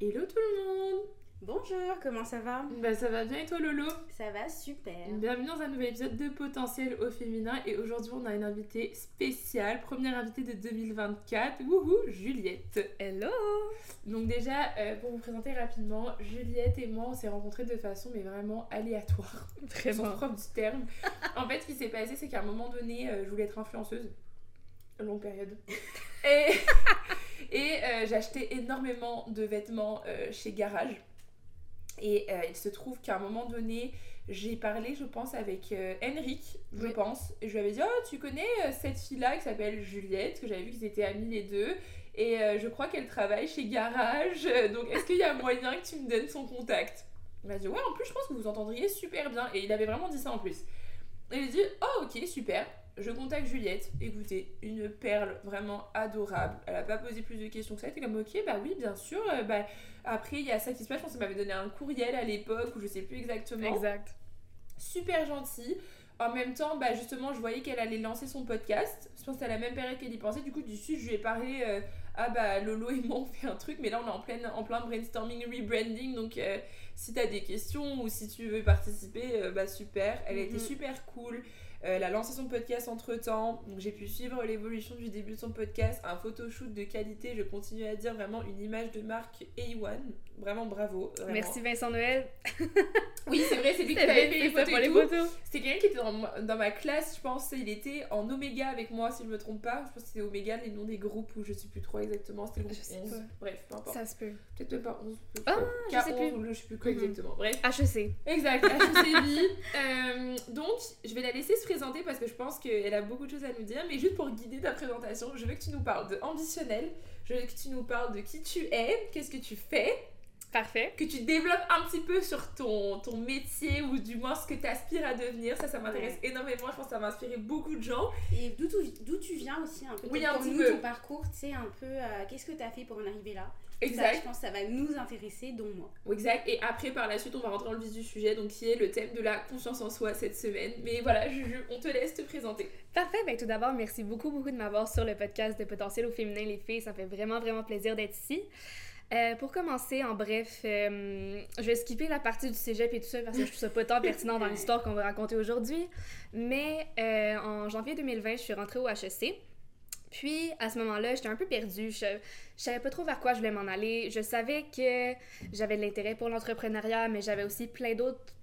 Hello tout le monde Bonjour, comment ça va? Bah ça va bien et toi Lolo? Ça va super. Bienvenue dans un nouvel épisode de Potentiel au féminin et aujourd'hui on a une invitée spéciale, première invitée de 2024, wouhou, Juliette. Hello Donc déjà, euh, pour vous présenter rapidement, Juliette et moi on s'est rencontrés de façon mais vraiment aléatoire, Vraiment. propre du terme. en fait ce qui s'est passé c'est qu'à un moment donné euh, je voulais être influenceuse, longue période, et, et euh, j'achetais énormément de vêtements euh, chez Garage. Et euh, il se trouve qu'à un moment donné, j'ai parlé, je pense, avec euh, Henrik, je Oui. pense. Et je lui avais dit Oh, tu connais cette fille-là qui s'appelle Juliette, que j'avais vu qu'ils étaient amis les deux. Et je crois qu'elle travaille chez Garage. Donc, est-ce qu'il y a moyen que tu me donnes son contact? Il m'a dit Ouais, en plus, je pense que vous entendriez super bien. Et il avait vraiment dit ça en plus. Et j'ai dit Oh, ok, super. Je contacte Juliette. Écoutez, une perle vraiment adorable. Elle a pas posé plus de questions que ça. Elle était comme Ok, bah oui, bien sûr. Euh, bah, après, il y a ça qui se passe. Je pense qu'elle m'avait donné un courriel à l'époque, ou je sais plus exactement Exact. super gentille. En même temps, bah justement, je voyais qu'elle allait lancer son podcast. Je pense que c'était à la même période qu'elle y pensait. Du coup, du sud, je lui ai parlé. euh, ah bah Lolo et moi on fait un truc, mais là on est en, pleine, en plein brainstorming, rebranding. Donc euh, si t'as des questions ou si tu veux participer, euh, bah super. Elle a été Mhm. super cool. Euh, elle a lancé son podcast entre temps. Donc j'ai pu suivre l'évolution du début de son podcast. Un photoshoot de qualité, je continue à dire vraiment une image de marque A1. Vraiment bravo. vraiment. Merci Vincent Noël. Oui, c'est vrai, c'est lui qui avait fait les photos pour et les tout. photos. C'était quelqu'un qui était dans ma, dans ma classe, je pense. Il était en Oméga avec moi, si je me trompe pas. Je pense que c'était Oméga, les noms des groupes, ou je sais plus trop exactement. C'était le groupe Je sais 11. pas. Bref, peu importe. Ça se peut. Peut-être même pas 11. peut-être Ah, je sais K11 plus. ou le- je sais plus quoi Mhm. exactement. Bref. HEC. Exact, HECB. euh, donc, je vais la laisser se présenter parce que je pense qu'elle a beaucoup de choses à nous dire. Mais juste pour guider ta présentation, je veux que tu nous parles de ambitionnel. Je veux que tu nous parles de qui tu es, qu'est-ce que tu fais, Parfait. que tu développes un petit peu sur ton, ton métier ou du moins ce que tu aspires à devenir. Ça, ça m'intéresse énormément. Je pense que ça va inspirer beaucoup de gens. Et d'où tu, d'où tu viens aussi un peu Oui, un petit nous, peu. ton parcours, tu sais, un peu, euh, qu'est-ce que tu as fait pour en arriver là? Ça, je Exact. pense que ça va nous intéresser, dont moi. Exact. Et après, par la suite, on va rentrer dans le vif du sujet, donc qui est le thème de la confiance en soi cette semaine. Mais voilà, Juju, on te laisse te présenter. Parfait. Ben, tout d'abord, merci beaucoup, beaucoup de m'avoir sur le podcast de Potentiel au féminin, les filles. Ça me fait vraiment, vraiment plaisir d'être ici. Euh, pour commencer, en bref, euh, je vais skipper la partie du cégep et tout ça parce que je trouve ça pas tant pertinent dans l'histoire qu'on va raconter aujourd'hui. Mais euh, en janvier 2020, je suis rentrée au HEC. Puis, à ce moment-là, j'étais un peu perdue. Je, je savais pas trop vers quoi je voulais m'en aller. Je savais que j'avais de l'intérêt pour l'entrepreneuriat, mais j'avais aussi plein d'autres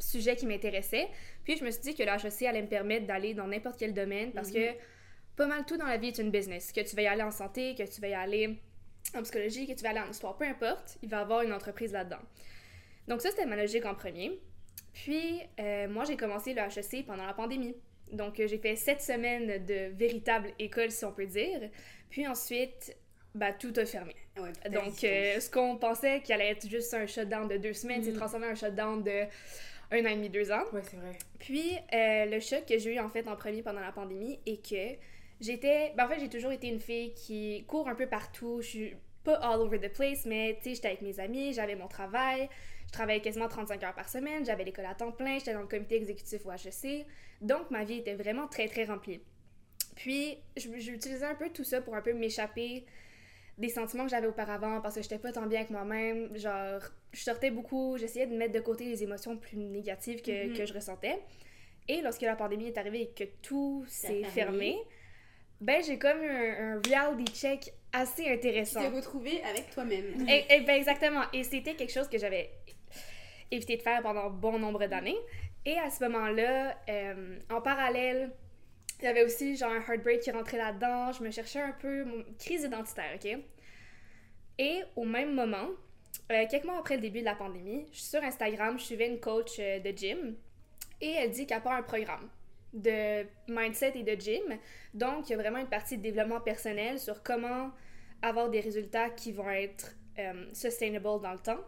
sujets qui m'intéressaient. Puis, je me suis dit que le HEC allait me permettre d'aller dans n'importe quel domaine parce que pas mal tout dans la vie est une business. Que tu y aller en santé, que tu y aller en psychologie, que tu vas aller en histoire, peu importe, il va y avoir une entreprise là-dedans. Donc ça, c'était ma logique en premier. Puis, euh, moi, j'ai commencé le HEC pendant la pandémie. Donc, euh, j'ai fait sept semaines de véritable école, si on peut dire. Puis ensuite, bah, tout a fermé. Ouais, Donc, euh, ce qu'on pensait qu'il allait être juste un shutdown de deux semaines, s'est Mhm. transformé en un shutdown de un an et demi, deux ans. Ouais, c'est vrai. Puis, le choc que j'ai eu en fait en premier pendant la pandémie est que j'étais. Ben, en fait, j'ai toujours été une fille qui court un peu partout. Je suis pas all over the place, mais tu sais, j'étais avec mes amis, j'avais mon travail. Je travaillais quasiment 35 heures par semaine, j'avais l'école à temps plein, j'étais dans le comité exécutif au HEC. Donc, ma vie était vraiment très, très remplie. Puis, j'utilisais un peu tout ça pour un peu m'échapper des sentiments que j'avais auparavant parce que j'étais pas tant bien avec moi-même. Genre, je sortais beaucoup, j'essayais de mettre de côté les émotions plus négatives que, Mhm. que je ressentais. Et lorsque la pandémie est arrivée et que tout s'est fermé. Ben j'ai comme un, un reality check assez Tu intéressant. t'es retrouvé avec toi-même. Et, et ben exactement. Et c'était quelque chose que j'avais évité de faire pendant bon nombre d'années. Et à ce moment-là, euh, en parallèle, il y avait aussi genre un heartbreak qui rentrait là-dedans. Je me cherchais un peu, mon crise identitaire, ok? Et au même moment, euh, quelques mois après le début de la pandémie, je suis sur Instagram, je suivais une coach euh, de gym et elle dit qu'elle part un programme de mindset et de gym. Donc, il y a vraiment une partie de développement personnel sur comment avoir des résultats qui vont être euh, sustainable dans le temps.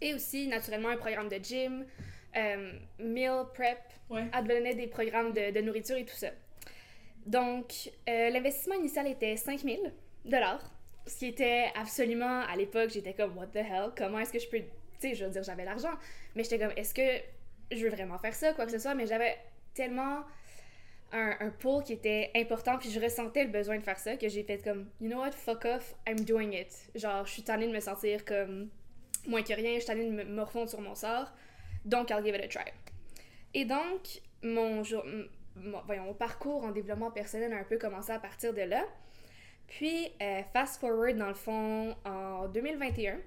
Et aussi, naturellement, un programme de gym, euh, meal prep. Ouais. Donnait des programmes de, de nourriture et tout ça. Donc, euh, l'investissement initial était 5000 dollars, ce qui était absolument, à l'époque, j'étais comme, what the hell, comment est-ce que je peux, tu sais, je veux dire, j'avais l'argent, mais j'étais comme, est-ce que je veux vraiment faire ça, quoi que ce soit, mais j'avais tellement un, un qui était important, puis je ressentais le besoin de faire ça, que j'ai fait comme, you know what, fuck off, I'm doing it. Genre, je suis tannée de me sentir comme moins que rien, je suis tannée de me, refondre sur mon sort, donc I'll give it a try. Et donc, mon, voyons, mon parcours en développement personnel a un peu commencé à partir de là. Puis, euh, fast forward, dans le fond, en 2021,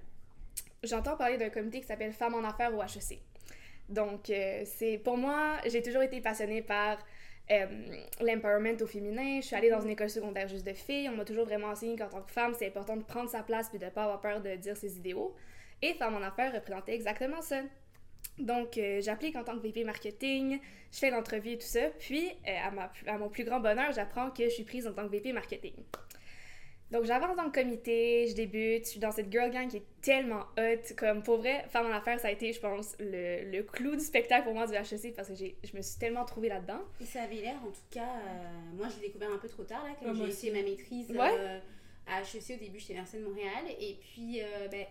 j'entends parler d'un comité qui s'appelle Femmes en affaires au HEC. Donc, euh, c'est pour moi, j'ai toujours été passionnée par euh, l'empowerment au féminin. Je suis allée dans une école secondaire juste de filles. On m'a toujours vraiment enseigné qu'en tant que femme, c'est important de prendre sa place puis de pas avoir peur de dire ses idéaux. Et Femmes en affaires représentait exactement ça. Donc, euh, j'applique en tant que VP marketing, je fais l'entrevue et tout ça. Puis, à, à mon plus grand bonheur, j'apprends que je suis prise en tant que VP marketing. Donc, j'avance dans le comité, je débute, je suis dans cette girl gang qui est tellement hot. Comme, pour vrai, Femme en affaires, ça a été, je pense, le, le clou du spectacle pour moi du HEC parce que j'ai- je me suis tellement trouvée là-dedans. Et ça avait l'air, en tout cas, euh, moi je l'ai découvert un peu trop tard, là, quand j'ai aussi. essayé ma maîtrise Ouais. euh, à HEC. Au début, j'étais à de Montréal. Et puis, euh, ben,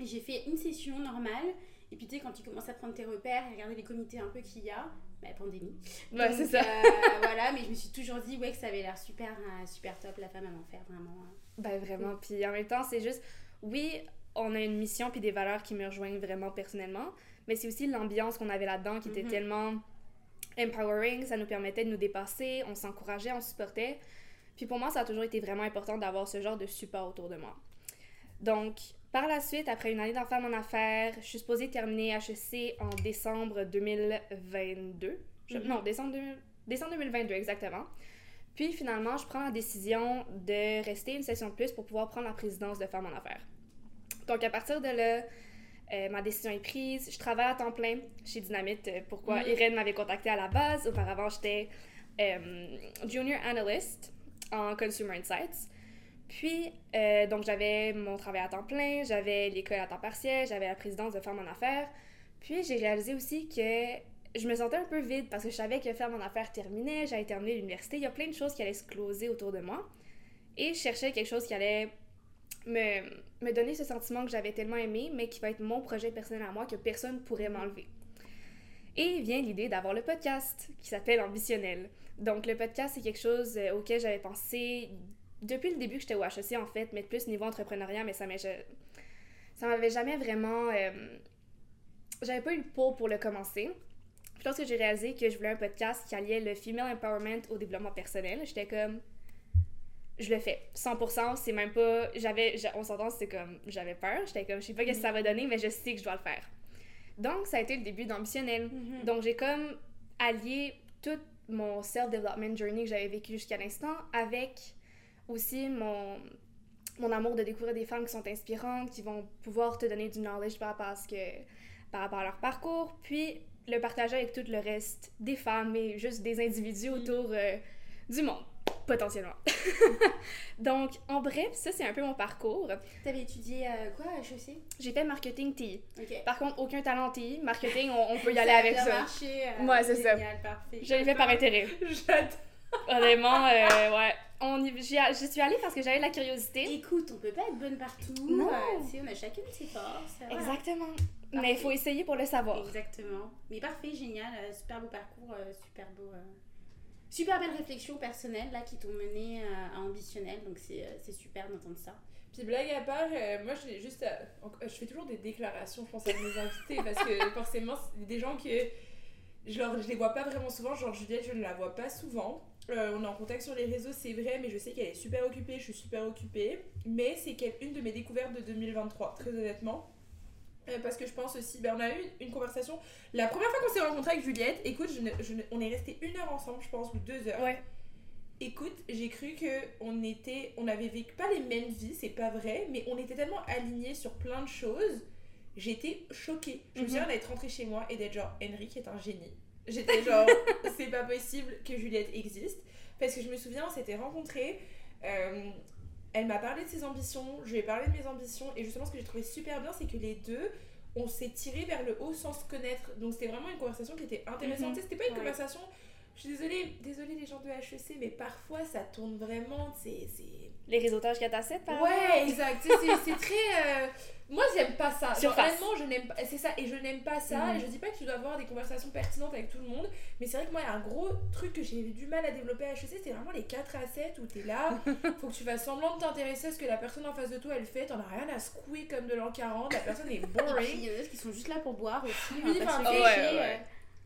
j'ai fait une session normale. Et puis, tu sais, quand tu commences à prendre tes repères et regarder les comités un peu qu'il y a, ben, pandémie. Ouais, c'est ça. euh, voilà, mais je me suis toujours dit, ouais, que ça avait l'air super, euh, super top, la femme à m'en faire, vraiment. euh. Ben vraiment. Puis en même temps, c'est juste, oui, on a une mission puis des valeurs qui me rejoignent vraiment personnellement, mais c'est aussi l'ambiance qu'on avait là-dedans qui était Mhm. tellement empowering, ça nous permettait de nous dépasser, on s'encourageait, on supportait. Puis pour moi, ça a toujours été vraiment important d'avoir ce genre de support autour de moi. Donc, par la suite, après une année dans Femmes en affaires, je suis supposée terminer HEC en décembre 2022. Je- Mhm. Non, décembre, 2000 décembre 2022, exactement. Puis finalement, je prends la décision de rester une session de plus pour pouvoir prendre la présidence de Femmes en affaires. Donc à partir de là, euh, ma décision est prise. Je travaille à temps plein chez Dynamite. euh, Pourquoi Mhm. Irène m'avait contacté à la base. Auparavant, j'étais euh, junior analyst en Consumer Insights. Puis, euh, donc j'avais mon travail à temps plein, j'avais l'école à temps partiel, j'avais la présidence de Femmes en affaires. Puis j'ai réalisé aussi que je me sentais un peu vide parce que je savais que Femmes en affaires terminait, j'allais terminer l'université, il y a plein de choses qui allaient se closer autour de moi. Et je cherchais quelque chose qui allait me, me donner ce sentiment que j'avais tellement aimé, mais qui va être mon projet personnel à moi que personne ne pourrait m'enlever. Et vient l'idée d'avoir le podcast qui s'appelle Ambitionnel. Donc le podcast, c'est quelque chose euh, auquel j'avais pensé depuis le début que j'étais au HEC en fait, mais plus niveau entrepreneuriat, mais ça m'avait jamais vraiment euh, j'avais pas eu le pot pour le commencer. Puis lorsque j'ai réalisé que je voulais un podcast qui alliait le female empowerment au développement personnel, j'étais comme je le fais 100%, c'est même pas j'avais j'a- on s'entend c'est comme j'avais peur, j'étais comme je sais pas qu'est-ce que ça va donner mais je sais que je dois le faire. Donc ça a été le début d'ambitionnel. Donc j'ai comme allié tout mon self-development journey que j'avais vécu jusqu'à l'instant avec aussi mon, mon amour de découvrir des femmes qui sont inspirantes, qui vont pouvoir te donner du knowledge par rapport à, ce que, par rapport à leur parcours, puis le partager avec tout le reste des femmes et juste des individus autour euh, du monde, potentiellement. Donc, en bref, ça c'est un peu mon parcours. T'avais étudié euh, quoi à HEC J'ai fait marketing TI. Ok. Par contre, aucun talent TI. Marketing, on, on peut y aller Ça avec ça. marché, euh, Ouais, c'est ça. Génial, parfait. Je l'ai fait par intérêt. J'adore. Honnêtement, euh, ouais. On y, j'y a- j'y suis allée parce que j'avais de la curiosité. Écoute, on peut pas être bonne partout. Non. euh, tu sais, on a chacune ses forces. euh, voilà. Exactement. Mais il faut essayer pour le savoir. Exactement. Mais parfait, génial, euh, super beau parcours, euh, super beau. euh, Super belle réflexion personnelle là qui t'ont mené euh, à ambitionnel, donc c'est euh, c'est super d'entendre ça. Puis blague à part, euh, moi j'ai juste. euh, en- je fais toujours des déclarations, je pense, à mes invités parce que forcément, c'est des gens que. Genre, je les vois pas vraiment souvent. Genre, Juliette, je ne la vois pas souvent. Euh, on est en contact sur les réseaux, c'est vrai, mais je sais qu'elle est super occupée, je suis super occupée. Mais c'est une de mes découvertes de 2023, très honnêtement. Euh, parce que je pense aussi, ben, on a eu une, une conversation. La première fois qu'on s'est rencontré avec Juliette, écoute, je ne- je ne- on est resté une heure ensemble, je pense, ou deux heures. Ouais. Écoute, j'ai cru que on était, on avait vécu pas les mêmes vies, c'est pas vrai, mais on était tellement alignés sur plein de choses. J'étais choquée. Je me Mhm. souviens d'être rentrée chez moi et d'être genre Henrik est un génie. J'étais genre c'est pas possible que Juliette existe parce que je me souviens on s'était rencontrés. euh, elle m'a parlé de ses ambitions, je lui ai parlé de mes ambitions et justement ce que j'ai trouvé super bien c'est que les deux on s'est tiré vers le haut sans se connaître. Donc c'était vraiment une conversation qui était intéressante. Tu sais, C'était pas une Ouais. conversation Je suis désolée, désolée les gens de HEC, mais parfois ça tourne vraiment, c'est... c'est- Les réseautages 4 à 7, par Ouais, exemple? exact. C'est- C'est c'est très. euh, Moi, j'aime pas ça. Genre, honnêtement, je n'aime pas. C'est ça, et je n'aime pas ça. Mhm. Et je dis pas que tu dois avoir des conversations pertinentes avec tout le monde, mais c'est vrai que moi, il y a un gros truc que j'ai eu du mal à développer à HEC, c'est vraiment les 4 à 7 où t'es là, faut que tu fasses semblant de t'intéresser à ce que la personne en face de toi elle fait, t'en as rien à secouer comme de l'an 40, la personne est boring. il y en a qui sont juste là pour boire aussi. Oui, ouais, ouais.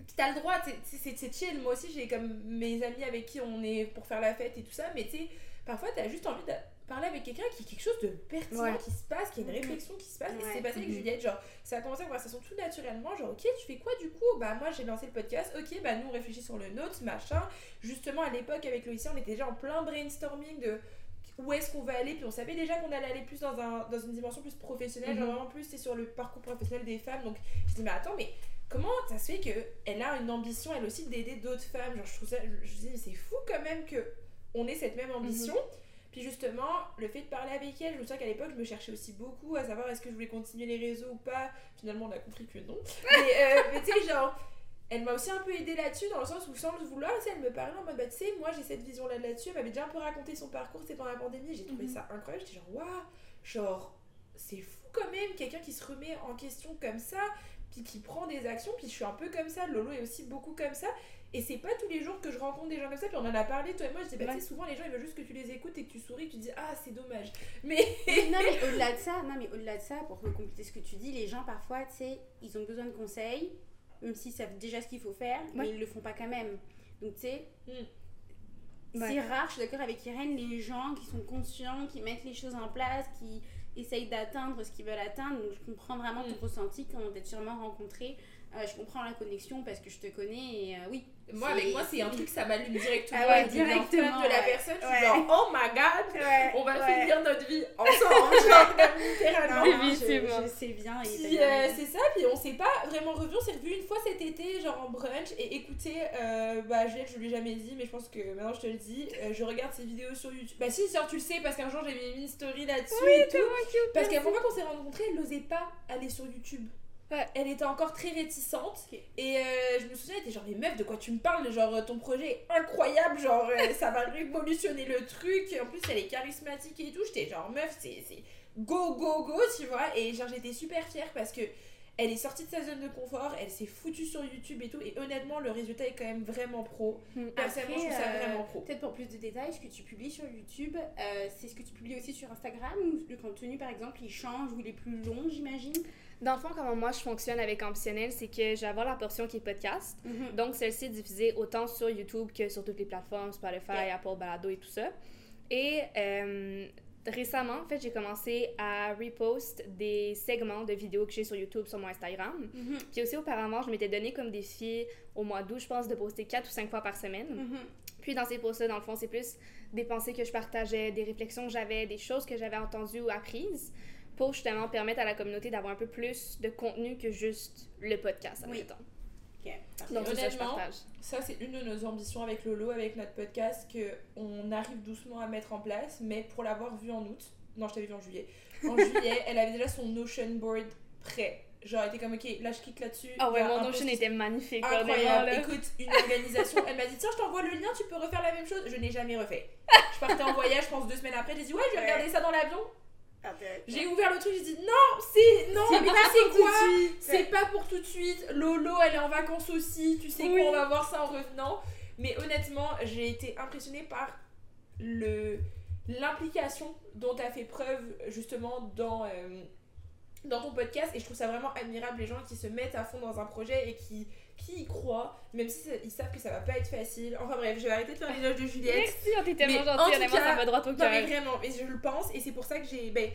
Puis t'as le droit, c'est- chill. Moi aussi, j'ai comme mes amis avec qui on est pour faire la fête et tout ça, mais tu sais, parfois t'as juste envie de parler avec quelqu'un qui a quelque chose de pertinent Ouais. qui se passe, qui a une Mhm. réflexion qui se passe. Et c'est passé avec Mhm. Juliette, genre, ça a commencé la conversation tout naturellement, genre, ok, tu fais quoi du coup? Bah, moi j'ai lancé le podcast, ok, bah nous on réfléchit sur le nôtre, machin. Justement, à l'époque, avec Loïcia, on était déjà en plein brainstorming de où est-ce qu'on va aller, puis on savait déjà qu'on allait aller plus dans, un, dans une dimension plus professionnelle, genre Mhm. vraiment plus c'est sur le parcours professionnel des femmes. Donc je dis, mais attends, mais comment ça se fait qu'elle a une ambition elle aussi d'aider d'autres femmes? Genre je trouve ça, je, je dis, c'est fou quand même que on ait cette même ambition. Puis justement, le fait de parler avec elle, je me souviens qu'à l'époque, je me cherchais aussi beaucoup à savoir est-ce que je voulais continuer les réseaux ou pas. Finalement, on a compris que non. Mais, euh, mais tu sais, genre, elle m'a aussi un peu aidé là-dessus, dans le sens où sans le vouloir, elle me parlait en mode, bah tu sais, moi j'ai cette vision-là là-dessus. Elle m'avait déjà un peu raconté son parcours, c'était pendant la pandémie. J'ai trouvé Mhm. ça incroyable. J'étais genre, waouh, genre, c'est fou quand même, quelqu'un qui se remet en question comme ça, puis qui prend des actions. Puis je suis un peu comme ça, Lolo est aussi beaucoup comme ça. Et c'est pas tous les jours que je rencontre des gens comme ça, puis on en a parlé, toi et moi, je dis, bah Ouais. tu sais, souvent les gens ils veulent juste que tu les écoutes et que tu souris, que tu dis, ah c'est dommage. Mais. non mais au-delà de ça, non mais au-delà de ça, pour compléter ce que tu dis, les gens parfois, tu sais, ils ont besoin de conseils, même s'ils savent déjà ce qu'il faut faire, mais ils le font pas quand même. Donc tu sais, Mm. Ouais. c'est rare, je suis d'accord avec Irène, les gens qui sont conscients, qui mettent les choses en place, qui essayent d'atteindre ce qu'ils veulent atteindre. Donc je comprends vraiment ton Mm. ressenti quand on t'a sûrement rencontré. Euh, je comprends la connexion parce que je te connais et euh, oui. Moi, avec moi, c'est un truc, ça m'allume directement. Ah ouais, directement, de la personne, je suis genre, oh my god, on va finir notre vie ensemble, genre, littéralement. Non, non, Effectivement. Je, je sais bien. Puis euh, c'est ça, puis on s'est pas vraiment revu, on s'est revu une fois cet été, genre en brunch, et écoutez, euh, bah Juliette, je lui ai jamais dit, mais je pense que maintenant je te le dis, je regarde ses vidéos sur YouTube. Bah si, tu le sais, parce qu'un jour j'ai mis une story là-dessus et tout. Parce qu'à la fois qu'on s'est rencontrés, elle n'osait pas aller sur YouTube. Ouais. Elle était encore très réticente. Et euh, je me souviens, elle était genre, mais meuf, de quoi tu me parles? Genre, euh, ton projet est incroyable, genre, euh, ça va révolutionner le truc. En plus, elle est charismatique et tout. J'étais genre, meuf, c'est go, go, go, tu vois. Et genre, j'étais super fière parce que elle est sortie de sa zone de confort, elle s'est foutue sur YouTube et tout. Et honnêtement, le résultat est quand même vraiment pro. Mm. Personnellement, je trouve ça euh, vraiment pro. Peut-être pour plus de détails, ce que tu publies sur YouTube, euh, c'est ce que tu publies aussi sur Instagram ou le contenu par exemple il change ou il est plus long, j'imagine? Dans le fond, comment moi je fonctionne avec Ambitionnel, c'est que je vais avoir la portion qui est podcast. Mhm. Donc, celle-ci est diffusée autant sur YouTube que sur toutes les plateformes, Spotify, Yeah. Apple, Balado et tout ça. Et euh, récemment, en fait, j'ai commencé à repost des segments de vidéos que j'ai sur YouTube sur mon Instagram. Mhm. Puis aussi, auparavant, je m'étais donné comme défi au mois d'août, je pense, de poster 4 ou 5 fois par semaine. Mhm. Puis dans ces posts-là, dans le fond, c'est plus des pensées que je partageais, des réflexions que j'avais, des choses que j'avais entendues ou apprises pour justement permettre à la communauté d'avoir un peu plus de contenu que juste le podcast, Oui. admettons. Ok, parfait. Donc, ça je Honnêtement, partage. Ça, c'est une de nos ambitions avec Lolo, avec notre podcast, que on arrive doucement à mettre en place. Mais pour l'avoir vu en août, non, je t'avais vu en juillet. En juillet, elle avait déjà son Notion board prêt. Genre, elle était comme, ok, là, je clique là-dessus. Ah y ouais, mon Notion était magnifique. Incroyable. là. Écoute, une organisation. Elle m'a dit, tiens, je t'envoie le lien, tu peux refaire la même chose. Je n'ai jamais refait. Je partais en voyage, je pense deux semaines après. J'ai dit, ouais, je vais Ouais. regarder ça dans l'avion. J'ai ouvert le truc, j'ai dit, non, c'est. Non, C'est mais pas tu sais pour tout de quoi suite. c'est pas pour tout de suite. Lolo, elle est en vacances aussi. Tu sais Oui. quoi, on va voir ça en revenant. Mais honnêtement, j'ai été impressionnée par le l'implication dont tu as fait preuve justement dans, euh, dans ton podcast. Et je trouve ça vraiment admirable les gens qui se mettent à fond dans un projet et qui, qui y croient, même si ils savent que ça va pas être facile. Enfin bref, je vais arrêter de faire l'éloge de Juliette. Merci, on t'es tellement Mais en gentil, tout honnêtement, cas- ça va droit au Non mais cœur. vraiment, mais je le pense et c'est pour ça que j'ai... Ben,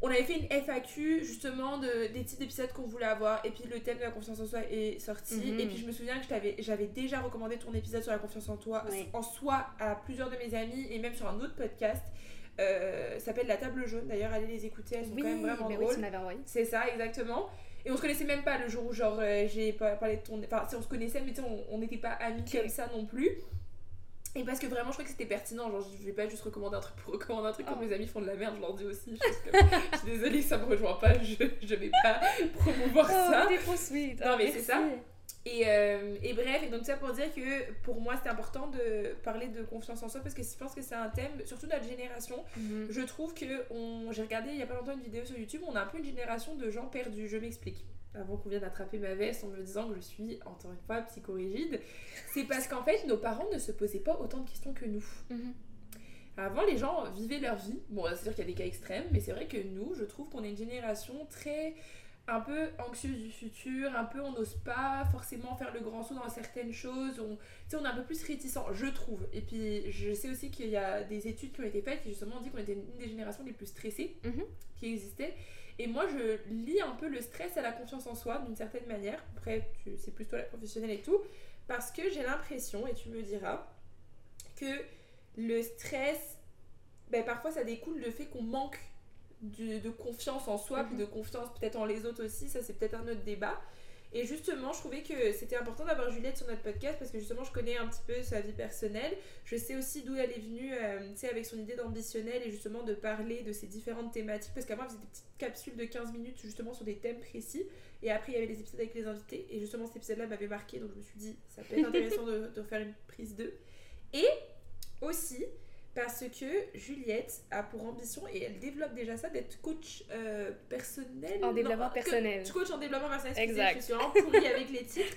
on avait fait une FAQ justement de, des types d'épisodes qu'on voulait avoir et puis le thème de la confiance en soi est sorti Mhm. et puis je me souviens que j'avais déjà recommandé ton épisode sur la confiance en toi en soi à plusieurs de mes amis et même sur un autre podcast euh, ça s'appelle La Table Jaune d'ailleurs allez les écouter elles sont Oui, quand même vraiment ben oui, drôles envoyé. c'est ça, exactement. Et on se connaissait même pas le jour où, genre, euh, j'ai parlé de ton. Enfin, si on se connaissait, mais tu sais, on- n'était pas amis Ok. comme ça non plus. Et parce que vraiment, je crois que c'était pertinent. Genre, je vais pas juste recommander un truc pour recommander un truc Oh. comme mes amis font de la merde, je leur dis aussi. Je, suis comme- je suis désolée, ça me rejoint pas, je, je vais pas promouvoir Oh, ça. trop sweet. Non, Oh, mais c'est ça. Et, euh, et bref, et donc ça pour dire que pour moi c'était important de parler de confiance en soi parce que je pense que c'est un thème, surtout notre génération. Mhm. Je trouve que on... j'ai regardé il y a pas longtemps une vidéo sur YouTube, on a un peu une génération de gens perdus. Je m'explique. Avant qu'on vienne d'attraper ma veste en me disant que je suis encore une fois psychorigide, c'est parce qu'en fait nos parents ne se posaient pas autant de questions que nous. Mhm. Avant, les gens vivaient leur vie. Bon, c'est sûr qu'il y a des cas extrêmes, mais c'est vrai que nous, je trouve qu'on est une génération très un peu anxieuse du futur, un peu on n'ose pas forcément faire le grand saut dans certaines choses, on, on est un peu plus réticent, je trouve. Et puis je sais aussi qu'il y a des études qui ont été faites qui justement ont dit qu'on était une des générations les plus stressées Mhm. qui existait. Et moi je lis un peu le stress à la confiance en soi d'une certaine manière. Après, c'est plus toi la professionnelle et tout, parce que j'ai l'impression, et tu me diras, que le stress, ben, parfois ça découle du fait qu'on manque de, de confiance en soi, puis Mhm. de confiance peut-être en les autres aussi, ça c'est peut-être un autre débat. Et justement, je trouvais que c'était important d'avoir Juliette sur notre podcast parce que justement, je connais un petit peu sa vie personnelle. Je sais aussi d'où elle est venue, euh, tu sais, avec son idée d'ambitionnel et justement de parler de ces différentes thématiques. Parce qu'avant, elle faisait des petites capsules de 15 minutes justement sur des thèmes précis. Et après, il y avait les épisodes avec les invités. Et justement, cet épisode-là m'avait marqué, donc je me suis dit, ça peut être intéressant de, de faire une prise 2. Et aussi, parce que Juliette a pour ambition, et elle développe déjà ça, d'être coach euh, personnel. En développement Non, personnel. que- Coach en développement personnel, Exact. je suis vraiment pourrie avec les titres.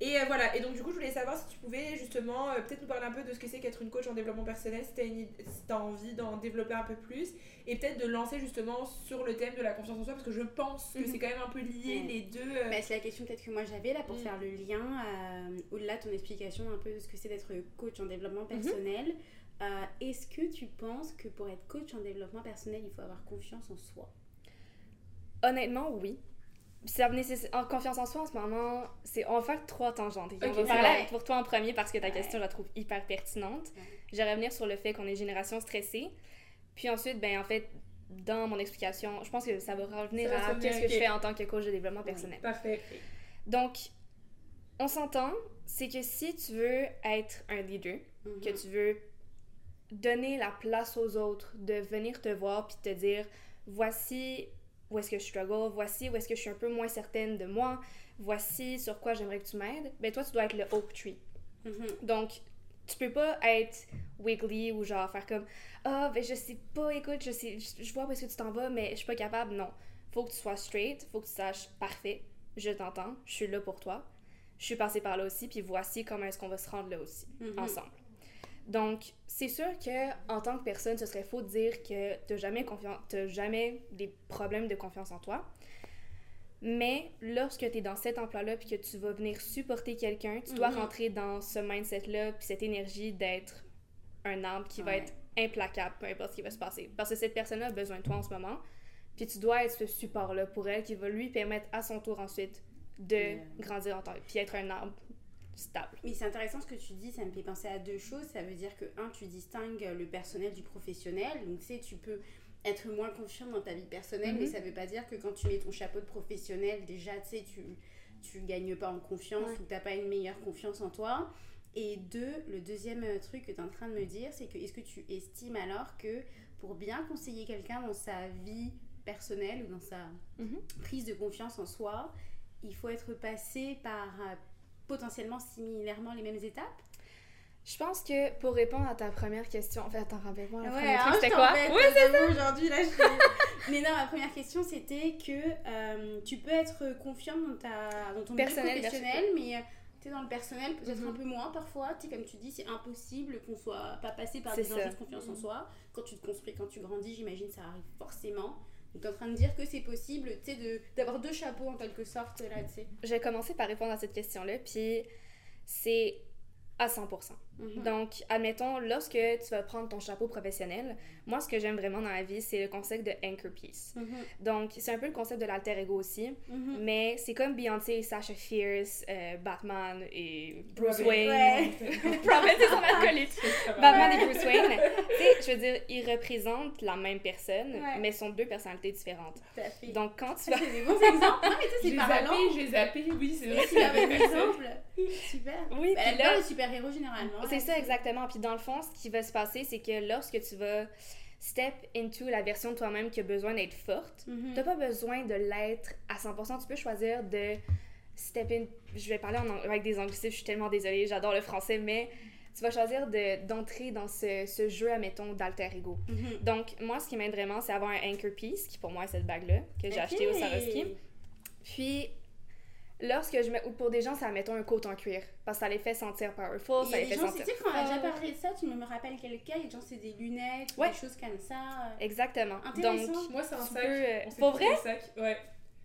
Et euh, voilà, et donc du coup, je voulais savoir si tu pouvais justement euh, peut-être nous parler un peu de ce que c'est qu'être une coach en développement personnel, si tu as, envie d'en développer un peu plus, et peut-être de lancer justement sur le thème de la confiance en soi, parce que je pense que Mhm. c'est quand même un peu lié Ouais. les deux. euh, Bah, c'est la question peut-être que moi j'avais là pour Mm. faire le lien euh, au-delà de ton explication un peu de ce que c'est d'être coach en développement Mhm. personnel. Euh, Est-ce que tu penses que pour être coach en développement personnel, il faut avoir confiance en soi? Honnêtement, oui. Ça. En confiance en soi, en ce moment, c'est... on va faire trois tangentes. ok? Ok, on va parler pour toi en premier parce que ta Ouais. question, je la trouve hyper pertinente. Ouais. Je vais revenir sur le fait qu'on est génération stressée. Puis ensuite, ben en fait, dans mon explication, je pense que ça va revenir Ça à qu'est-ce que je fais en tant que coach de développement personnel. Parfait. Donc, on s'entend, c'est que si tu veux être un leader, que tu veux donner la place aux autres, de venir te voir puis te dire voici où est-ce que je struggle, voici où est-ce que je suis un peu moins certaine de moi, voici sur quoi j'aimerais que tu m'aides, ben toi tu dois être le oak tree. Mhm. Donc tu peux pas être wiggly ou genre faire comme ah ben je sais pas écoute je sais je, vois où est-ce que tu t'en vas mais je suis pas capable non faut que tu sois straight faut que tu saches parfait je t'entends je suis là pour toi je suis passée par là aussi puis voici comment est-ce qu'on va se rendre là aussi Mhm. ensemble donc c'est sûr que en tant que personne ce serait faux de dire que t'as jamais confiance jamais des problèmes de confiance en toi mais lorsque tu es dans cet emploi-là puis que tu vas venir supporter quelqu'un, tu dois Mhm. rentrer dans ce mindset-là puis cette énergie d'être un arbre qui va être implacable, peu importe ce qui va se passer. Parce que cette personne-là a besoin de toi en ce moment. Puis tu dois être ce support-là pour elle qui va lui permettre à son tour ensuite de grandir en tant puis être un arbre stable. Mais c'est intéressant ce que tu dis, ça me fait penser à deux choses. Ça veut dire que, un, tu distingues le personnel du professionnel. Donc, tu sais, tu peux être moins confiant dans ta vie personnelle, Mhm. mais ça veut pas dire que quand tu mets ton chapeau de professionnel, déjà, tu sais, tu, tu gagnes pas en confiance Ouais. ou t'as pas une meilleure confiance en toi. Et deux, le deuxième euh, truc que tu es en train de me dire, c'est que est-ce que tu estimes alors que pour bien conseiller quelqu'un dans sa vie personnelle ou dans sa Mhm. prise de confiance en soi, il faut être passé par euh, potentiellement similairement les mêmes étapes? Je pense que pour répondre à ta première question, en fait, attends, rappelle-moi le Ouais, truc, je c'était quoi? j'avoue, Aujourd'hui, là, je... Mais non, ma première question, c'était que euh, tu peux être confiante dans, ta... dans ton Personnel professionnel, mais tu es dans le personnel, peut-être Mhm. un peu moins parfois. Tu sais, comme tu dis, c'est impossible qu'on soit pas passé par C'est des enjeux de confiance en soi. Quand tu te construis, quand tu grandis, j'imagine, ça arrive forcément. Donc, en train de dire que c'est possible, tu sais, de- d'avoir deux chapeaux en quelque sorte, là, tu sais. Je vais commencer par répondre à cette question-là, puis c'est à 100%. Mhm. Donc, admettons, lorsque tu vas prendre ton chapeau professionnel, moi, ce que j'aime vraiment dans la vie, c'est le concept de anchor piece. Mhm. Donc, c'est un peu le concept de l'alter ego aussi, Mhm. mais c'est comme Beyoncé, Sasha Fierce, euh, Batman et Bruce Robin. Wayne. Ouais. Robin, c'est son. Batman et Bruce Wayne. tu sais, je veux dire, ils représentent la même personne, Ouais. mais sont deux personnalités différentes. Fait. Donc, quand tu Ça, vas... c'est des bons exemples. Non, mais J'ai c'est parlant. zappé, j'ai zappé, oui, c'est vrai. C'est un exemple. Super. Oui, puis là, les super-héros généralement. C'est ça, exactement. Puis dans le fond, ce qui va se passer, c'est que lorsque tu vas step into la version de toi-même qui a besoin d'être forte, Mhm. t'as pas besoin de l'être à 100%. Tu peux choisir de step in. Je vais parler en, ang- avec des anglicismes, je suis tellement désolée, j'adore le français, mais tu vas choisir de- d'entrer dans ce, ce jeu, admettons, d'alter ego. Mhm. Donc, moi, ce qui m'aide vraiment, c'est avoir un anchor piece, qui pour moi est cette bague-là, que j'ai Ok. acheté au Swarovski. Puis, lorsque je mets, ou pour des gens, c'est, admettons, un coat en cuir, parce que ça les fait sentir powerful, ça les fait gens, sentir tu sais, quand on a déjà fort. parlé de ça, tu me rappelles quelqu'un, il y a des gens, c'est des lunettes, ou Ouais. des choses comme ça. Exactement. Intéressant. Donc, Moi, c'est un sac. peux, euh, pour vrai? sacs. Ouais.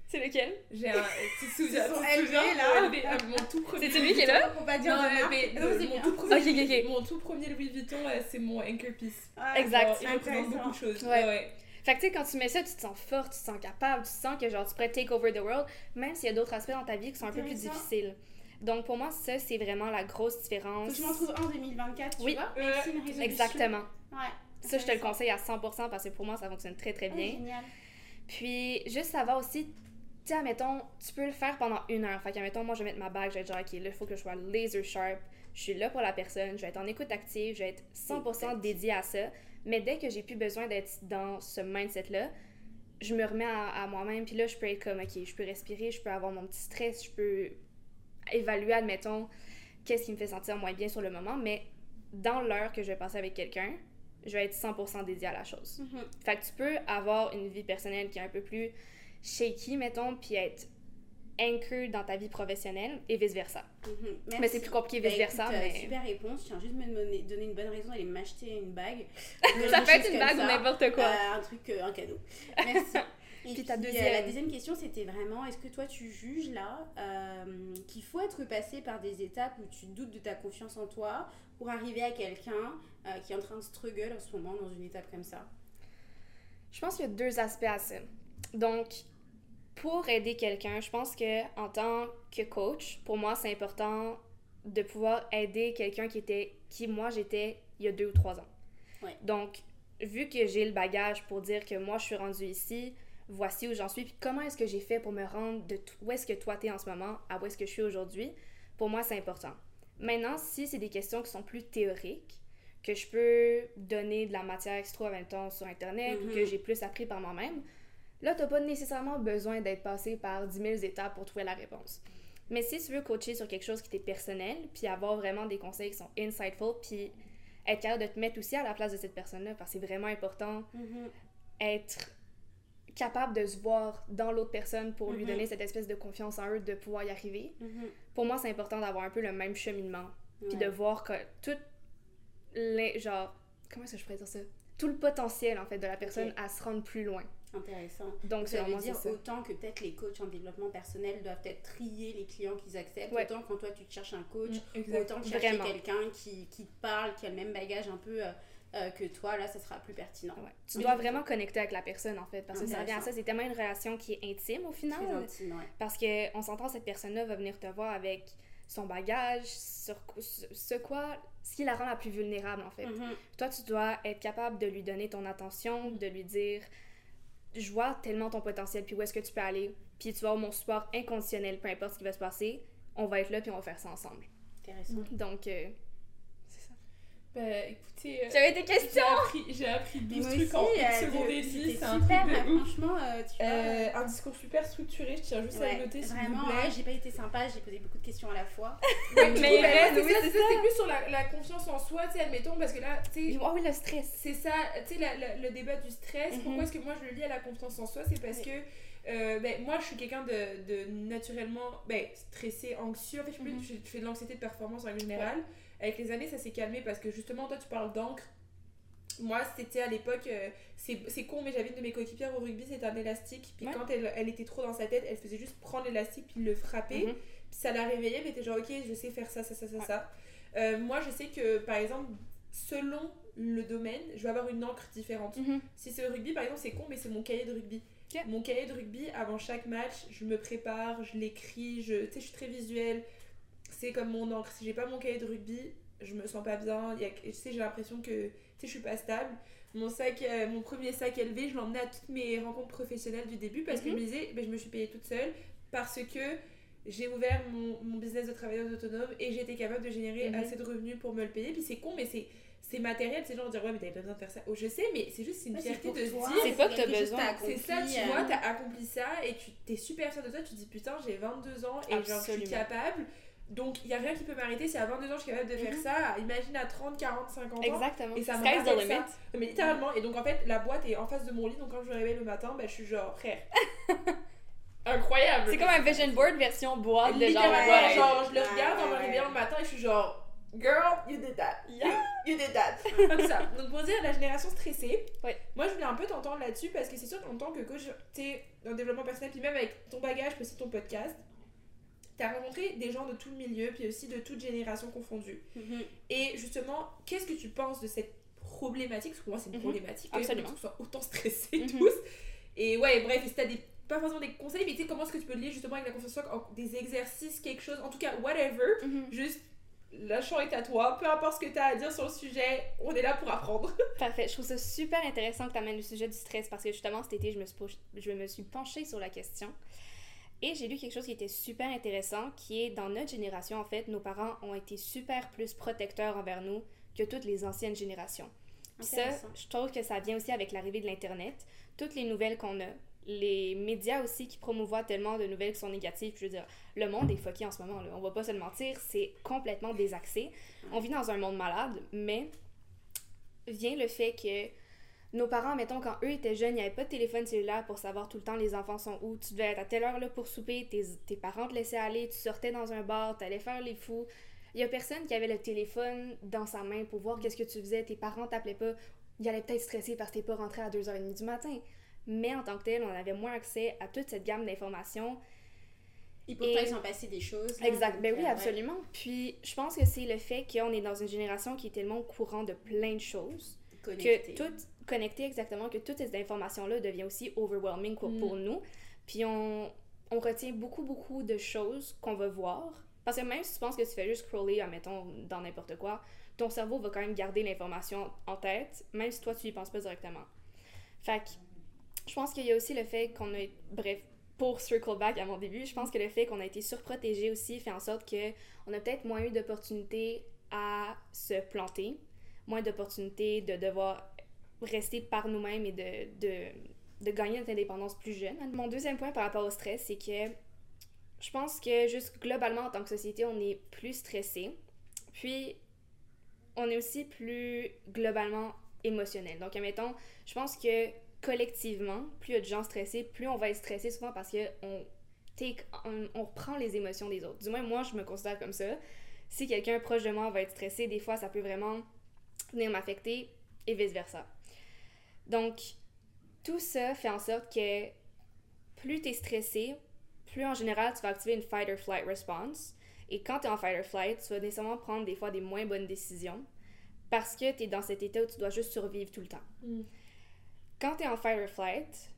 c'est lequel? J'ai un. Tu te souviens, là. mon ah, Mon tout premier. C'est celui qui est là? Faut pas dire Non, de mais, c'est mon, tout premier, mon tout premier Louis Vuitton, euh, c'est mon anchor piece. Ah, Exact. Il représente beaucoup de choses. Ouais. Fait que tu sais, quand tu mets ça, tu te sens fort, tu te sens capable, tu sens que genre tu pourrais take over the world, même s'il y a d'autres aspects dans ta vie qui sont un peu plus difficiles. Donc pour moi, ça, c'est vraiment la grosse Faut différence. que je m'en trouve un en 2024, tu Oui. vois? Une résolution. Exactement. Ouais. Ça, je te le conseille à 100% parce que pour moi, ça fonctionne très très Ah, bien. génial. Puis, juste savoir aussi, tu sais, admettons, tu peux le faire pendant une heure. Fait qu'admettons, moi, je vais mettre ma bague, je vais être genre, ok, là, il faut que je sois laser sharp. Je suis là pour la personne, je vais être en écoute active, je vais être 100% Écoute dédiée à ça. Mais dès que j'ai plus besoin d'être dans ce mindset-là, je me remets à, à moi-même, puis là, je peux être comme, ok, je peux respirer, je peux avoir mon petit stress, je peux évaluer, admettons, qu'est-ce qui me fait sentir moins bien sur le moment, mais dans l'heure que je vais passer avec quelqu'un, je vais être 100% dédiée à la chose. Mhm. Fait que tu peux avoir une vie personnelle qui est un peu plus shaky, mettons, puis être anchored dans ta vie professionnelle et vice-versa. Mhm. Mais c'est plus compliqué Bah, vice-versa, euh, mais... Super réponse, je tiens juste de me donner, une bonne raison d'aller m'acheter une bague. ça peut être une bague ou n'importe quoi. Euh, un truc, euh, un cadeau. Merci. Et Puis ta deuxième. la deuxième question, c'était vraiment, est-ce que toi tu juges là euh, qu'il faut être passé par des étapes où tu doutes de ta confiance en toi pour arriver à quelqu'un euh, qui est en train de struggle en ce moment dans une étape comme ça? Je pense qu'il y a deux aspects à ça. Donc, pour aider quelqu'un, je pense que en tant que coach, pour moi, c'est important de pouvoir aider quelqu'un qui était qui moi j'étais il y a deux ou trois ans. Ouais. Donc, vu que j'ai le bagage pour dire que moi je suis rendue ici, voici où j'en suis, puis comment est-ce que j'ai fait pour me rendre de où est-ce que toi t'es en ce moment à où est-ce que je suis aujourd'hui, pour moi c'est important. Maintenant, si c'est des questions qui sont plus théoriques, que je peux donner de la matière trouve en même temps sur Internet ou que j'ai plus appris par moi-même, là, t'as pas nécessairement besoin d'être passé par 10 000 étapes pour trouver la réponse. Mais si tu veux coacher sur quelque chose qui t'est personnel, puis avoir vraiment des conseils qui sont insightful, puis être capable de te mettre aussi à la place de cette personne-là, parce que c'est vraiment important être capable de se voir dans l'autre personne pour lui Mhm. donner cette espèce de confiance en eux de pouvoir y arriver. Mhm. Pour moi, c'est important d'avoir un peu le même cheminement, puis Ouais. de voir que tout les genre comment est-ce que je pourrais dire ça? Tout le potentiel en fait de la personne à se rendre plus loin. Intéressant. Donc Ça selon veut dire autant que peut-être les coachs en développement personnel doivent peut-être trier les clients qu'ils acceptent, Ouais. autant quand toi tu te cherches un coach, Mm, autant que chercher quelqu'un qui, qui te parle, qui a le même bagage un peu euh, euh, que toi, là ça sera plus pertinent. Ouais. Tu dois vraiment connecter avec la personne en fait parce que ça revient à ça, c'est tellement une relation qui est intime au final. Très intime, ouais. Parce que on s'entend, cette personne-là va venir te voir avec son bagage, sur ce ce quoi, ce qui la rend la plus vulnérable en fait. Mhm. Toi, tu dois être capable de lui donner ton attention, de lui dire Je vois tellement ton potentiel, puis où est-ce que tu peux aller, puis tu vas avoir mon support inconditionnel, peu importe ce qui va se passer, on va être là, puis on va faire ça ensemble. Intéressant. Donc, euh. Bah écoutez, euh, J'avais des questions appris, j'ai appris Mais 12 moi trucs aussi, en une euh, seconde de- et demie, c'est un super, truc de ouf. franchement, euh, tu vois. Euh, un discours super structuré, je tiens juste à Ouais, le noter vraiment, ouais, j'ai pas été sympa, j'ai posé beaucoup de questions à la fois. Mais moi, oui, c'est plus sur la, la confiance en soi, tu sais, admettons, parce que là, tu sais, Ah oui, le stress. c'est ça, tu sais, le débat du stress. Mhm. Pourquoi est-ce que moi je le lis à la confiance en soi? C'est parce Oui. que euh, ben, moi je suis quelqu'un de, de naturellement ben, stressé, anxieux. En fait, je, fais- je, je fais de l'anxiété de performance en règle générale. Avec les années, ça s'est calmé parce que justement, toi tu parles d'encre. Moi, c'était à l'époque, euh, c'est con, mais j'avais une de mes coéquipières au rugby, c'était un élastique. Puis Ouais. quand elle, elle était trop dans sa tête, elle faisait juste prendre l'élastique puis le frapper. Mhm. Puis ça la réveillait, mais t'es genre, ok, je sais faire ça, ça, ça, ça, Ouais. ça. Euh, moi, je sais que, par exemple, selon le domaine, je vais avoir une encre différente. Mhm. Si c'est le rugby, par exemple, c'est con, mais c'est mon cahier de rugby. Mon cahier de rugby, avant chaque match, je me prépare, je l'écris, je, je suis très visuelle. C'est comme mon encre. Si j'ai pas mon cahier de rugby, je me sens pas bien. Il y a- tu sais, j'ai l'impression que, tu sais, je suis pas stable. Mon sac, euh, mon premier sac élevé, je l'emmenais à toutes mes rencontres professionnelles du début parce que je me disais, ben, je me suis payée toute seule parce que j'ai ouvert mon, mon business de travailleuse autonome et j'ai été capable de générer Mhm. assez de revenus pour me le payer. Puis c'est con, mais c'est c'est matériel, c'est genre dire ouais, mais t'avais pas besoin de faire ça. Oh, je sais, mais c'est juste c'est une Ouais, fierté de se dire. C'est pas que t'as besoin. C'est ça, tu euh, vois, t'as accompli ça et tu t'es super fier de toi, tu te dis putain, j'ai 22 ans et genre je suis Absolument. capable. Donc il y a rien qui peut m'arrêter, si à 22 ans je suis capable de faire Mhm. ça, imagine à 30, 40, 50 ans. Exactement. Et ça the rappelle limit. ça. Mais littéralement, et donc en fait, la boîte est en face de mon lit, donc quand je me réveille le matin, bah je suis genre frère. Incroyable! C'est comme un vision board version boîte de genre. Ouais. genre, je le Ouais, regarde en me réveillant ouais. le matin et je suis genre, girl, you did that. Yeah. You, you did that. Comme ça. Donc pour dire la génération stressée, Ouais. moi je voulais un peu t'entendre là-dessus parce que c'est sûr qu'en tant que coach, t'es dans le développement personnel, puis même avec ton bagage, puis aussi ton podcast, t'as rencontré des gens de tout le milieu, puis aussi de toute génération confondue. Mhm. Et justement, qu'est-ce que tu penses de cette problématique? Parce que pour moi, c'est une Mhm. problématique. Absolument. Que soit autant stressés Mhm. tous. Et ouais, bref, si t'as des. Pas forcément des conseils, mais tu sais, comment est-ce que tu peux le lier justement avec la confiance des exercices, quelque chose, en tout cas, whatever. Mhm. Juste, la champ est à toi, peu importe ce que t'as à dire sur le sujet, on est là pour apprendre. Parfait. Je trouve ça super intéressant que tu amènes le sujet du stress parce que justement cet été, je me suis, je me suis penchée sur la question. Et j'ai lu quelque chose qui était super intéressant, qui est dans notre génération, en fait, nos parents ont été super plus protecteurs envers nous que toutes les anciennes générations. Puis ça, je trouve que ça vient aussi avec l'arrivée de l'Internet. Toutes les nouvelles qu'on a, les médias aussi qui promouvoient tellement de nouvelles qui sont négatives. Je veux dire, le monde est fucké en ce moment, là. on va pas se le mentir, c'est complètement désaxé. On vit dans un monde malade, mais vient le fait que nos parents, mettons, quand eux étaient jeunes, il n'y avait pas de téléphone cellulaire pour savoir tout le temps les enfants sont où. Tu devais être à telle heure là pour souper, tes, tes parents te laissaient aller, tu sortais dans un bar, tu allais faire les fous. Il y a personne qui avait le téléphone dans sa main pour voir qu'est-ce que tu faisais. Tes parents t'appelaient pas. Ils allaient peut-être stresser parce que t'es pas rentré à 2h30 du matin. Mais en tant que tel, on avait moins accès à toute cette gamme d'informations. Et pourtant, Et- ils sont passés des choses. là, Exact. donc, Ben euh, oui, ouais. absolument. Puis, je pense que c'est le fait qu'on est dans une génération qui est tellement au courant de plein de choses Connectés. que tout connecté exactement que toutes ces informations là devient aussi overwhelming pour, Mm. pour nous. Puis on, on retient beaucoup beaucoup de choses qu'on va voir. Parce que même si tu penses que tu fais juste scroller admettons dans n'importe quoi ton cerveau va quand même garder l'information en tête même si toi tu y penses pas directement. Fait que je pense qu'il y a aussi le fait qu'on a bref pour circle back à mon début je pense que le fait qu'on a été surprotégé aussi fait en sorte que on a peut-être moins eu d'opportunités à se planter moins d'opportunités de devoir rester par nous-mêmes et de, de, de gagner notre indépendance plus jeune. Mon deuxième point par rapport au stress, c'est que je pense que juste globalement en tant que société, on est plus stressé. Puis, on est aussi plus globalement émotionnel. Donc, admettons, je pense que collectivement, plus il y a de gens stressés, plus on va être stressé souvent parce que on, take- on, on reprend les émotions des autres. Du moins, moi, je me considère comme ça. Si quelqu'un proche de moi va être stressé, des fois, ça peut vraiment venir m'affecter et vice-versa. Donc, tout ça fait en sorte que plus tu es stressé, plus en général tu vas activer une fight or flight response. Et quand tu es en fight or flight, tu vas nécessairement prendre des fois des moins bonnes décisions parce que tu es dans cet état où tu dois juste survivre tout le temps. Mm. Quand tu es en fight or flight,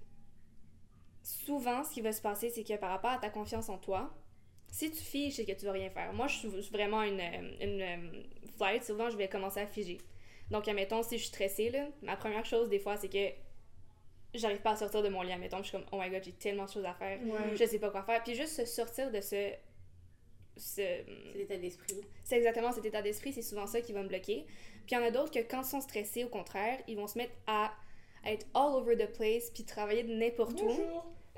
souvent ce qui va se passer, c'est que par rapport à ta confiance en toi, si tu figes, c'est que tu vas rien faire. Moi, je suis vraiment une, euh, une euh, flight, souvent je vais commencer à figer. Donc, admettons, si je suis stressée, là, ma première chose, des fois, c'est que j'arrive pas à sortir de mon lit. Admettons, je suis comme, oh my god, j'ai tellement de choses à faire. Ouais. Je sais pas quoi faire. Puis juste se sortir de ce. ce C'est l'état d'esprit. c'est exactement cet état d'esprit, c'est souvent ça qui va me bloquer. Puis il y en a d'autres que quand ils sont stressés, au contraire, ils vont se mettre à, être all over the place, puis travailler de n'importe où.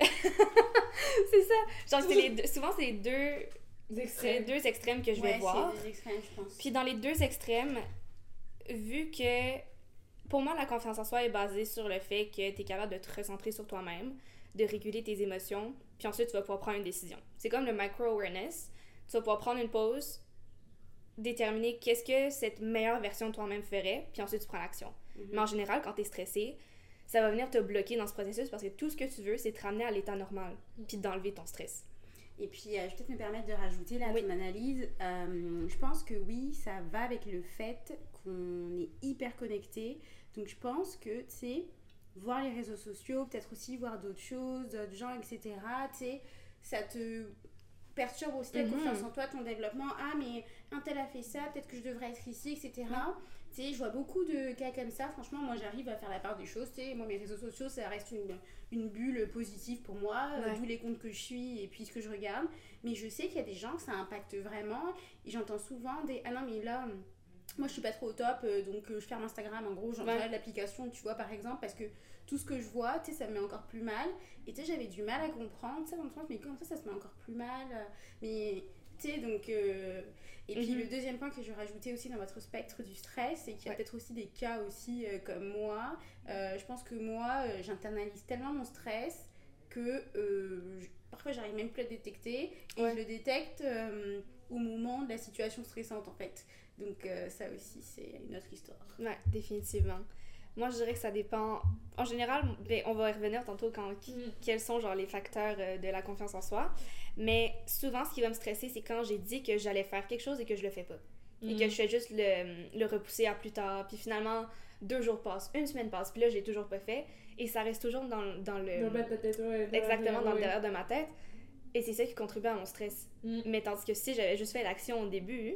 C'est ça. Genre, c'est les deux- souvent, c'est les deux, extraits. deux extrêmes que je vais ouais, voir. des extrêmes, je pense. Puis dans les deux extrêmes, vu que pour moi, la confiance en soi est basée sur le fait que tu es capable de te recentrer sur toi-même, de réguler tes émotions, puis ensuite tu vas pouvoir prendre une décision. C'est comme le micro-awareness. Tu vas pouvoir prendre une pause, déterminer qu'est-ce que cette meilleure version de toi-même ferait, puis ensuite tu prends l'action. Mhm. Mais en général, quand tu es stressé, ça va venir te bloquer dans ce processus parce que tout ce que tu veux, c'est te ramener à l'état normal, puis d'enlever ton stress. Et puis, euh, je vais peut-être me permettre de rajouter là Oui. ton analyse. Euh, je pense que oui, ça va avec le fait qu'on est hyper connecté. Donc, je pense que, tu sais, voir les réseaux sociaux, peut-être aussi voir d'autres choses, d'autres gens, etc., tu sais, ça te perturbe aussi ta Mhm. confiance en toi, ton développement. Ah, mais un tel a fait ça, peut-être que je devrais être ici, etc. Tu sais, je vois beaucoup de cas comme ça. Franchement, moi, j'arrive à faire la part des choses. Tu sais, moi, mes réseaux sociaux, ça reste une, une bulle positive pour moi, euh, d'où les comptes que je suis et puis ce que je regarde. Mais je sais qu'il y a des gens que ça impacte vraiment. Et j'entends souvent des Ah non, mais là, moi je suis pas trop au top, euh, donc euh, je ferme Instagram en gros, j'enlève Ouais. l'application, tu vois, par exemple, parce que tout ce que je vois, tu sais, ça me met encore plus mal. Et tu sais, j'avais du mal à comprendre, tu sais, dans le sens, mais comment ça, ça se met encore plus mal euh, Mais tu sais, donc. euh, Et puis Mhm. le deuxième point que je rajoutais aussi dans votre spectre du stress, c'est qu'il y a Ouais. peut-être aussi des cas aussi comme moi. Je pense que moi, j'internalise tellement mon stress que je- parfois j'arrive même plus à le détecter et Ouais. je le détecte au moment de la situation stressante en fait. Donc euh, ça aussi c'est une autre histoire. Ouais, définitivement. Moi, je dirais que ça dépend. En général, ben, on va y revenir tantôt quand Mm. quels sont genre les facteurs euh, de la confiance en soi. Mais souvent, ce qui va me stresser, c'est quand j'ai dit que j'allais faire quelque chose et que je le fais pas. Et Mm. que je fais juste le, le repousser à plus tard. Puis finalement, deux jours passent, une semaine passe, puis là, j'ai toujours pas fait. Et ça reste toujours dans, dans le. Dans le bas de ta tête, ouais. exactement dans le derrière de ma tête. Et c'est ça qui contribue à mon stress. Mm. Mais tandis que si j'avais juste fait l'action au début,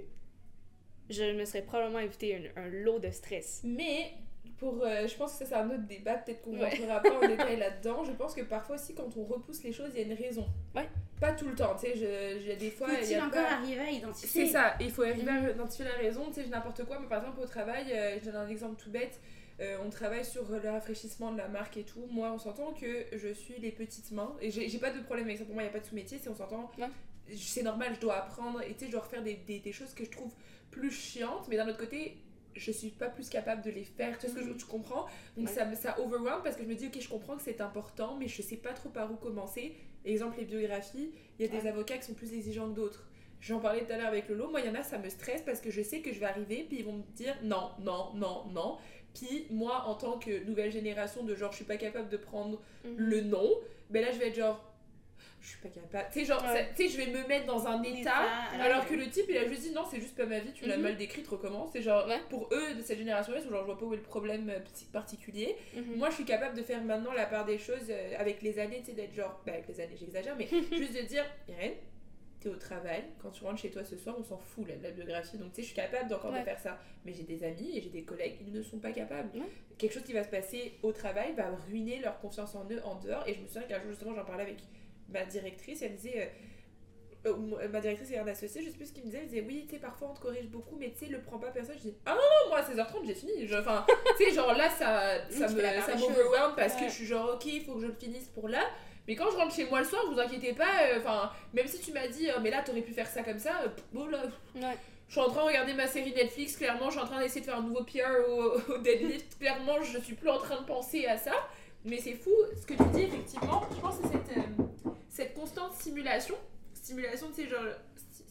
je me serais probablement évité un, un lot de stress. Mais pour, euh, je pense que ça c'est un autre débat, peut-être qu'on Ouais. rentrera pas en détail là-dedans. Je pense que parfois aussi quand on repousse les choses, il y a une raison. Ouais. Pas tout le temps, tu sais, je- j'ai des fois. Faut-il a encore pas- arriver à identifier? C'est ça, il faut arriver à identifier la raison, tu sais, n'importe quoi, mais par exemple au travail, euh, je donne un exemple tout bête, euh, on travaille sur le rafraîchissement de la marque et tout, moi on s'entend que je suis les petites mains, et j'ai pas de problème avec ça, pour moi il n'y a pas de sous-métier, c'est on s'entend. C'est normal, je dois apprendre, et tu sais, je dois refaire des, des, des choses que je trouve plus chiantes, mais d'un autre côté, je suis pas plus capable de les faire, tu vois ce que je, tu comprends? Donc Ouais. ça, me- ça overwhelm parce que je me dis, ok, je comprends que c'est important, mais je sais pas trop par où commencer. Exemple, les biographies, il y a des avocats qui sont plus exigeants que d'autres. J'en parlais tout à l'heure avec Lolo, moi il y en a, ça me stresse parce que je sais que je vais arriver, puis ils vont me dire non, non, non, non. Puis moi, en tant que nouvelle génération de genre, je suis pas capable de prendre Mhm. le non, ben là je vais être genre, je suis pas capable. Tu sais, genre, Ouais. tu sais, je vais me mettre dans un état. État, Alors que le type, il a juste dit non, c'est juste pas ma vie, tu l'as Mhm. mal décrite, recommence. C'est genre, Ouais. pour eux de cette génération-là, ils genre, je vois pas où est le problème euh, particulier. Mhm. Moi, je suis capable de faire maintenant la part des choses euh, avec les années, tu sais, d'être genre, bah, avec les années, j'exagère, mais juste de dire, Irène, t'es au travail, quand tu rentres chez toi ce soir, on s'en fout là, de la biographie, donc tu sais, je suis capable d'encore Ouais. de faire ça. Mais j'ai des amis et j'ai des collègues qui ne sont pas capables. Ouais. Quelque chose qui va se passer au travail va ruiner leur confiance en eux en dehors. Et je me souviens qu'un jour, justement, j'en parlais avec ma directrice, elle disait. euh, euh, ma directrice et un associé, je sais plus ce qu'il me disait, elle disait oui, tu sais, parfois on te corrige beaucoup, mais tu sais, le prends pas personne. Je dis ah non, non, moi à 16h30 j'ai fini. Enfin, tu sais, genre là ça, ça m'overwhelm parce que je suis genre ok, il faut que je le finisse pour là. Mais quand je rentre chez moi le soir, vous inquiétez pas, euh, enfin, même si tu m'as dit, euh, mais là t'aurais pu faire ça comme ça, euh, bon là, Ouais. je suis en train de regarder ma série Netflix, clairement, je suis en train d'essayer de faire un nouveau PR au, au deadlift, clairement, je suis plus en train de penser à ça. Mais c'est fou, ce que tu dis, effectivement, je pense que c'est cette, cette constante stimulation, stimulation, tu sais, genre,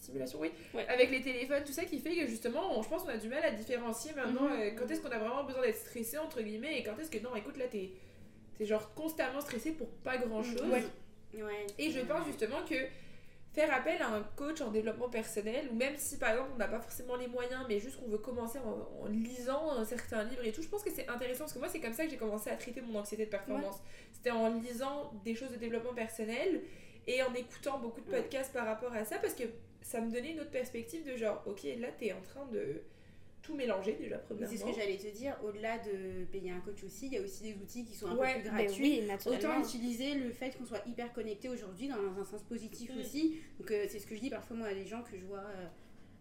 stimulation, oui, Ouais. avec les téléphones, tout ça qui fait que justement, on- je pense qu'on a du mal à différencier maintenant Mhm. euh, quand est-ce qu'on a vraiment besoin d'être stressé, entre guillemets, et quand est-ce que non, écoute, là, t'es t'es genre constamment stressé pour pas grand chose. Ouais. Ouais. Et je pense justement que faire appel à un coach en développement personnel, ou même si par exemple on n'a pas forcément les moyens, mais juste qu'on veut commencer en, en lisant un certain livre et tout, je pense que c'est intéressant parce que moi c'est comme ça que j'ai commencé à traiter mon anxiété de performance. C'était en lisant des choses de développement personnel et en écoutant beaucoup de Ouais. podcasts par rapport à ça parce que ça me donnait une autre perspective de genre, ok, là t'es en train de tout mélanger déjà premièrement. C'est ce que j'allais te dire, au-delà de payer un coach aussi, il y a aussi des outils qui sont un Ouais, peu plus Ben gratuits. oui. Autant utiliser le fait qu'on soit hyper connecté aujourd'hui dans un sens positif Mm. aussi. Donc euh, c'est ce que je dis parfois moi à des gens que je vois euh,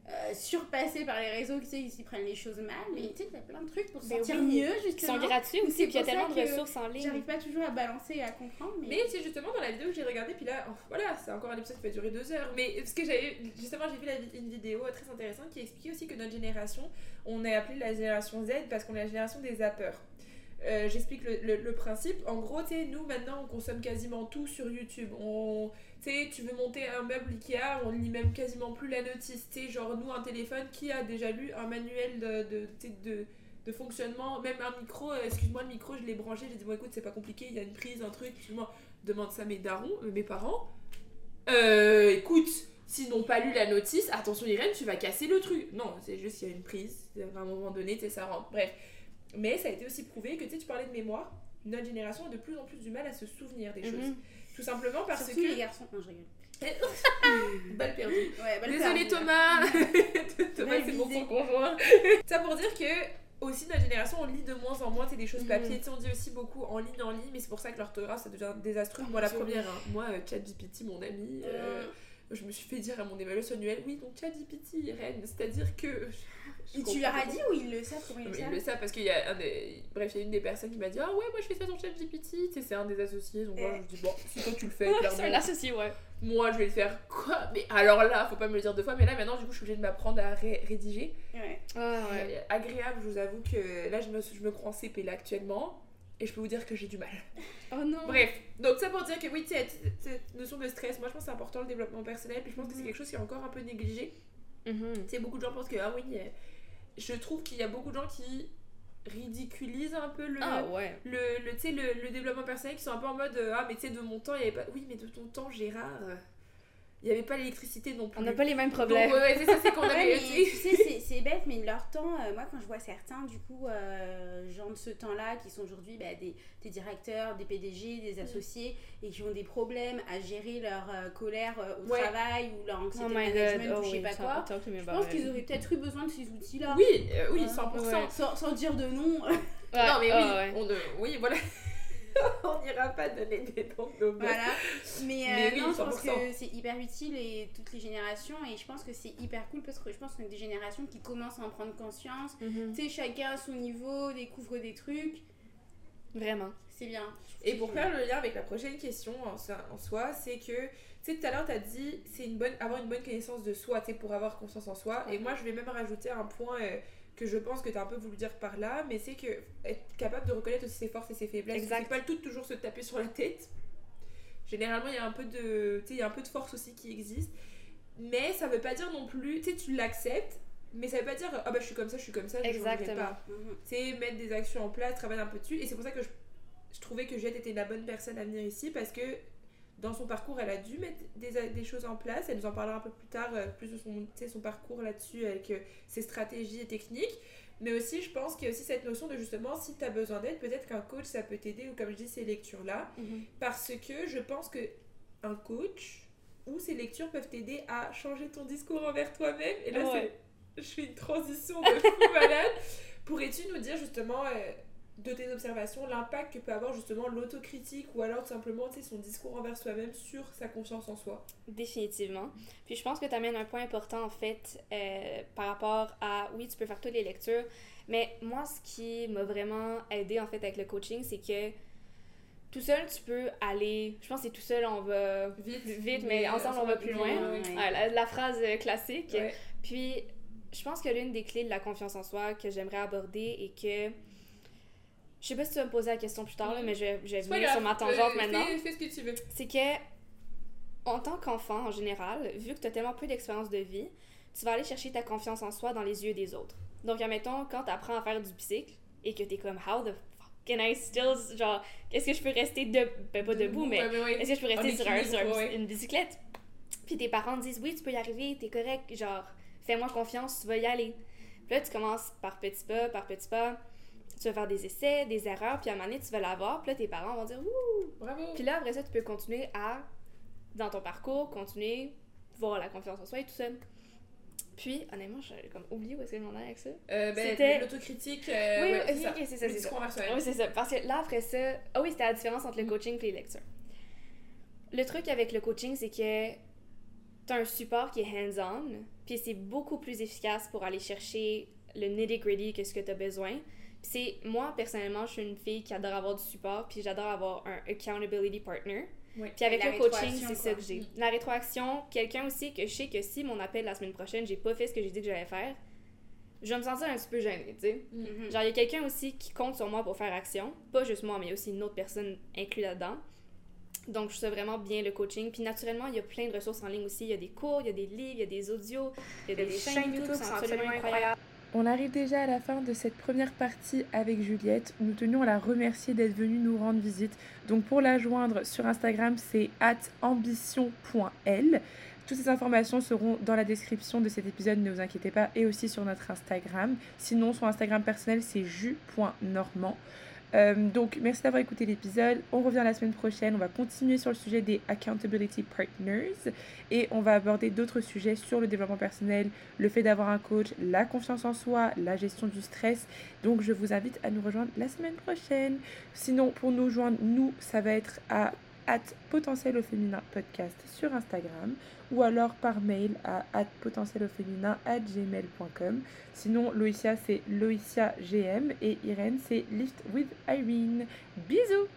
euh, surpassés par les réseaux, qui tu sais, ils s'y prennent les choses mal, mais tu sais, t'as plein de trucs pour se Ben sentir oui. mieux Qui sont justement. gratuits aussi, c'est puis il y a pour ça tellement de que ressources en ligne. J'arrive pas toujours à balancer et à comprendre, mais, Mais c'est justement dans la vidéo que j'ai regardé, puis là, oh, voilà, c'est encore un épisode qui va durer deux heures. Mais ce que j'avais, justement, j'ai vu la une vidéo très intéressante qui expliquait aussi que notre génération, on est appelé la génération Z parce qu'on est la génération des zappeurs. Euh, J'explique le, le- principe. En gros, tu nous maintenant, on consomme quasiment tout sur YouTube. On, tu veux monter un meuble Ikea, on lit même quasiment plus la notice. Tu genre nous, un téléphone, qui a déjà lu un manuel de, de, de, fonctionnement, même un micro, euh, excuse-moi, le micro, je l'ai branché, j'ai dit, bon écoute, c'est pas compliqué, il y a une prise, un truc, excuse-moi, demande ça à mes darons, euh, mes parents. Écoute, s'ils n'ont pas lu la notice, attention Irène, tu vas casser le truc. Non, c'est juste qu'il y a une prise, à un moment donné, tu ça rentre. Bref. Mais ça a été aussi prouvé que, tu sais, tu parlais de mémoire, notre génération a de plus en plus du mal à se souvenir des choses. Mhm. Tout simplement parce surtout que... les garçons. Non, je rigole. Balle perdue. Ouais, Désolé perdu, Thomas Thomas c'est visé. son conjoint Ça pour dire que aussi notre génération on lit de moins en moins des choses Mhm. papier Tu sais, on dit aussi beaucoup en ligne en ligne mais c'est pour ça que l'orthographe ça devient désastreux Oh moi la première hein. moi euh, ChatGPT mon ami euh, je me suis fait dire à mon évaluation annuelle, oui, donc ChatGPT, Irène, c'est-à-dire que. je Et tu leur as dit ou ils le savent comment ils le Mais ils savent le savent parce qu'il y a un des... Bref, il y a une des personnes qui m'a dit Ah ouais, moi je fais ça sur ChatGPT. Tu sais, c'est un des associés. Donc moi je dis Bon, si toi tu le fais, c'est un associé, ouais. Moi je vais le faire. Quoi? Mais alors là, faut pas me le dire deux fois. Mais là maintenant, du coup, je suis obligée de m'apprendre à ré- rédiger. Ouais. Ah Euh, agréable, je vous avoue que là, je me, je me crois en CP là actuellement. Et je peux vous dire que j'ai du mal. Oh non. Bref, donc ça pour dire que oui, tu sais, cette, cette notion de stress, moi je pense que c'est important le développement personnel. Puis je pense que c'est Mhm. quelque chose qui est encore un peu négligé. Tu sais, beaucoup de gens pensent que, ah oui, euh, je trouve qu'il y a beaucoup de gens qui ridiculisent un peu le, Ah ouais. le, le, le, le développement personnel, qui sont un peu en mode, euh, ah mais tu sais, de mon temps, il y avait pas. Oui, mais de ton temps, Gérard, euh, il n'y avait pas l'électricité non plus. On n'a pas les mêmes problèmes. ouais, c'est ça, c'est qu'on Ouais, avait. mais tu sais, c'est- bête, mais leur temps, euh, moi quand je vois certains, du coup, euh, gens de ce temps-là, qui sont aujourd'hui bah, des, des directeurs, des PDG, des associés, et qui ont des problèmes à gérer leur euh, colère euh, au Ouais. travail ou leur Oh anxiété my management god. ou Oh je sais oui, pas quoi. Je pense qu'ils auraient peut-être eu besoin de ces outils-là. Oui, euh, oui, Ouais. 100%. Ouais. Sans, sans dire de nom. Ouais, non, mais oui, ouais. on ne- oui, voilà. on n'ira pas donner des noms de nos. Voilà. Mais, euh, Mais oui, non, je pense 100%. que c'est hyper utile et toutes les générations. Et je pense que c'est hyper cool parce que je pense qu'on est des générations qui commencent à en prendre conscience. Mhm. Tu sais, chacun à son niveau découvre des trucs. Vraiment. C'est bien. Et pour faire le lien avec la prochaine question en, so- en soi, c'est que, tu sais, tout à l'heure, tu as dit, c'est une bonne, avoir une bonne connaissance de soi, tu sais, pour avoir confiance en soi. Et moi, je vais même rajouter un point euh, que je pense que tu as un peu voulu dire par là, mais c'est que être capable de reconnaître aussi ses forces et ses faiblesses. Exact. C'est pas le tout de toujours se taper sur la tête. Généralement, il y a un peu de, tu sais, il y a un peu de force aussi qui existe. Mais ça veut pas dire non plus, tu sais, tu l'acceptes, mais ça veut pas dire, ah bah je suis comme ça, je suis comme ça, je Exactement. pas Mhm. c'est mettre des actions en place, travailler un peu dessus. Et c'est pour ça que je, je trouvais que Juliette était la bonne personne à venir ici parce que dans son parcours, elle a dû mettre des, des choses en place. Elle nous en parlera un peu plus tard, euh, plus de son, parcours là-dessus avec euh, ses stratégies et techniques. Mais aussi, je pense qu'il y a aussi cette notion de justement, si tu as besoin d'aide, peut-être qu'un coach, ça peut t'aider, ou comme je dis, ces lectures-là. Mhm. Parce que je pense que un coach ou ces lectures peuvent t'aider à changer ton discours envers toi-même. Et là, Ouais. je fais une transition de fou malade. Pourrais-tu nous dire justement euh, de tes observations l'impact que peut avoir justement l'autocritique ou alors tout simplement son discours envers soi-même sur sa confiance en soi Définitivement. Puis je pense que tu amènes un point important en fait euh, par rapport à oui, tu peux faire toutes les lectures, mais moi ce qui m'a vraiment aidé en fait avec le coaching, c'est que tout seul tu peux aller, je pense que c'est tout seul on va Vite, vite, mais ensemble on va plus loin. Ouais, la, la phrase classique. Ouais. Puis je pense que l'une des clés de la confiance en soi que j'aimerais aborder et que je sais pas si tu vas me poser la question plus tard, là, mais je vais, je vais venir sur ma tangente euh, maintenant Fais, ce que tu veux. c'est que en tant qu'enfant en général, vu que tu as tellement peu d'expérience de vie, tu vas aller chercher ta confiance en soi dans les yeux des autres. Donc, admettons, quand tu apprends à faire du bicycle et que tu es comme How the fuck can I still. Genre, est-ce que je peux rester de... ben, pas debout, mais Ouais, ouais. est-ce que je peux rester sur, un- équilibre, sur un- ouais. une bicyclette? Puis tes parents te disent Oui, tu peux y arriver, t'es correct, genre, fais-moi confiance, tu vas y aller. Puis là, tu commences par petits pas, par petits pas. Tu vas faire des essais, des erreurs, puis à un moment donné, tu vas l'avoir, puis là, tes parents vont dire Ouh, Bravo. puis là, après ça, tu peux continuer à, dans ton parcours, continuer, voir la confiance en soi et tout ça. Puis, honnêtement, j'ai comme oublié où est-ce que je m'en allais avec ça. Euh, ben, C'était- l'autocritique. euh, oui, ouais, ok, c'est ça. c'est ça. Oui, c'est ça. Parce que là, après ça, ah oui, c'était la différence entre le coaching et les lectures. Le truc avec le coaching, c'est que t'as un support qui est hands-on, puis c'est beaucoup plus efficace pour aller chercher le nitty-gritty que ce que t'as besoin. C'est, moi, personnellement, je suis une fille qui adore avoir du support, puis j'adore avoir un accountability partner. Ouais. Puis avec le coaching, c'est ça que j'ai. Mm. La rétroaction, quelqu'un aussi que je sais que si mon appel la semaine prochaine, j'ai pas fait ce que j'ai dit que j'allais faire, je vais me sentir un petit peu gênée, tu sais. Mhm. Genre, il y a quelqu'un aussi qui compte sur moi pour faire action. Pas juste moi, mais il y a aussi une autre personne inclue là-dedans. Donc, je sais vraiment bien le coaching. Puis, naturellement, il y a plein de ressources en ligne aussi. Il y a des cours, il y a des livres, il y a des audios, il y a des, chaînes YouTube qui sont absolument incroyables. On arrive déjà à la fin de cette première partie avec Juliette. Nous tenions à la remercier d'être venue nous rendre visite. Donc pour la joindre sur Instagram, c'est ambition.l. Toutes ces informations seront dans la description de cet épisode, ne vous inquiétez pas, et aussi sur notre Instagram. Sinon, son Instagram personnel, c'est ju.normand. Euh, donc, merci d'avoir écouté l'épisode. On revient la semaine prochaine. On va continuer sur le sujet des Accountability Partners et on va aborder d'autres sujets sur le développement personnel, le fait d'avoir un coach, la confiance en soi, la gestion du stress. Donc, je vous invite à nous rejoindre la semaine prochaine. Sinon, pour nous joindre, nous, ça va être à potentiel au féminin podcast sur Instagram ou alors par mail à gmail.com. Sinon, Loïcia c'est Loïcia GM et Irène c'est Lift with Irene. Bisous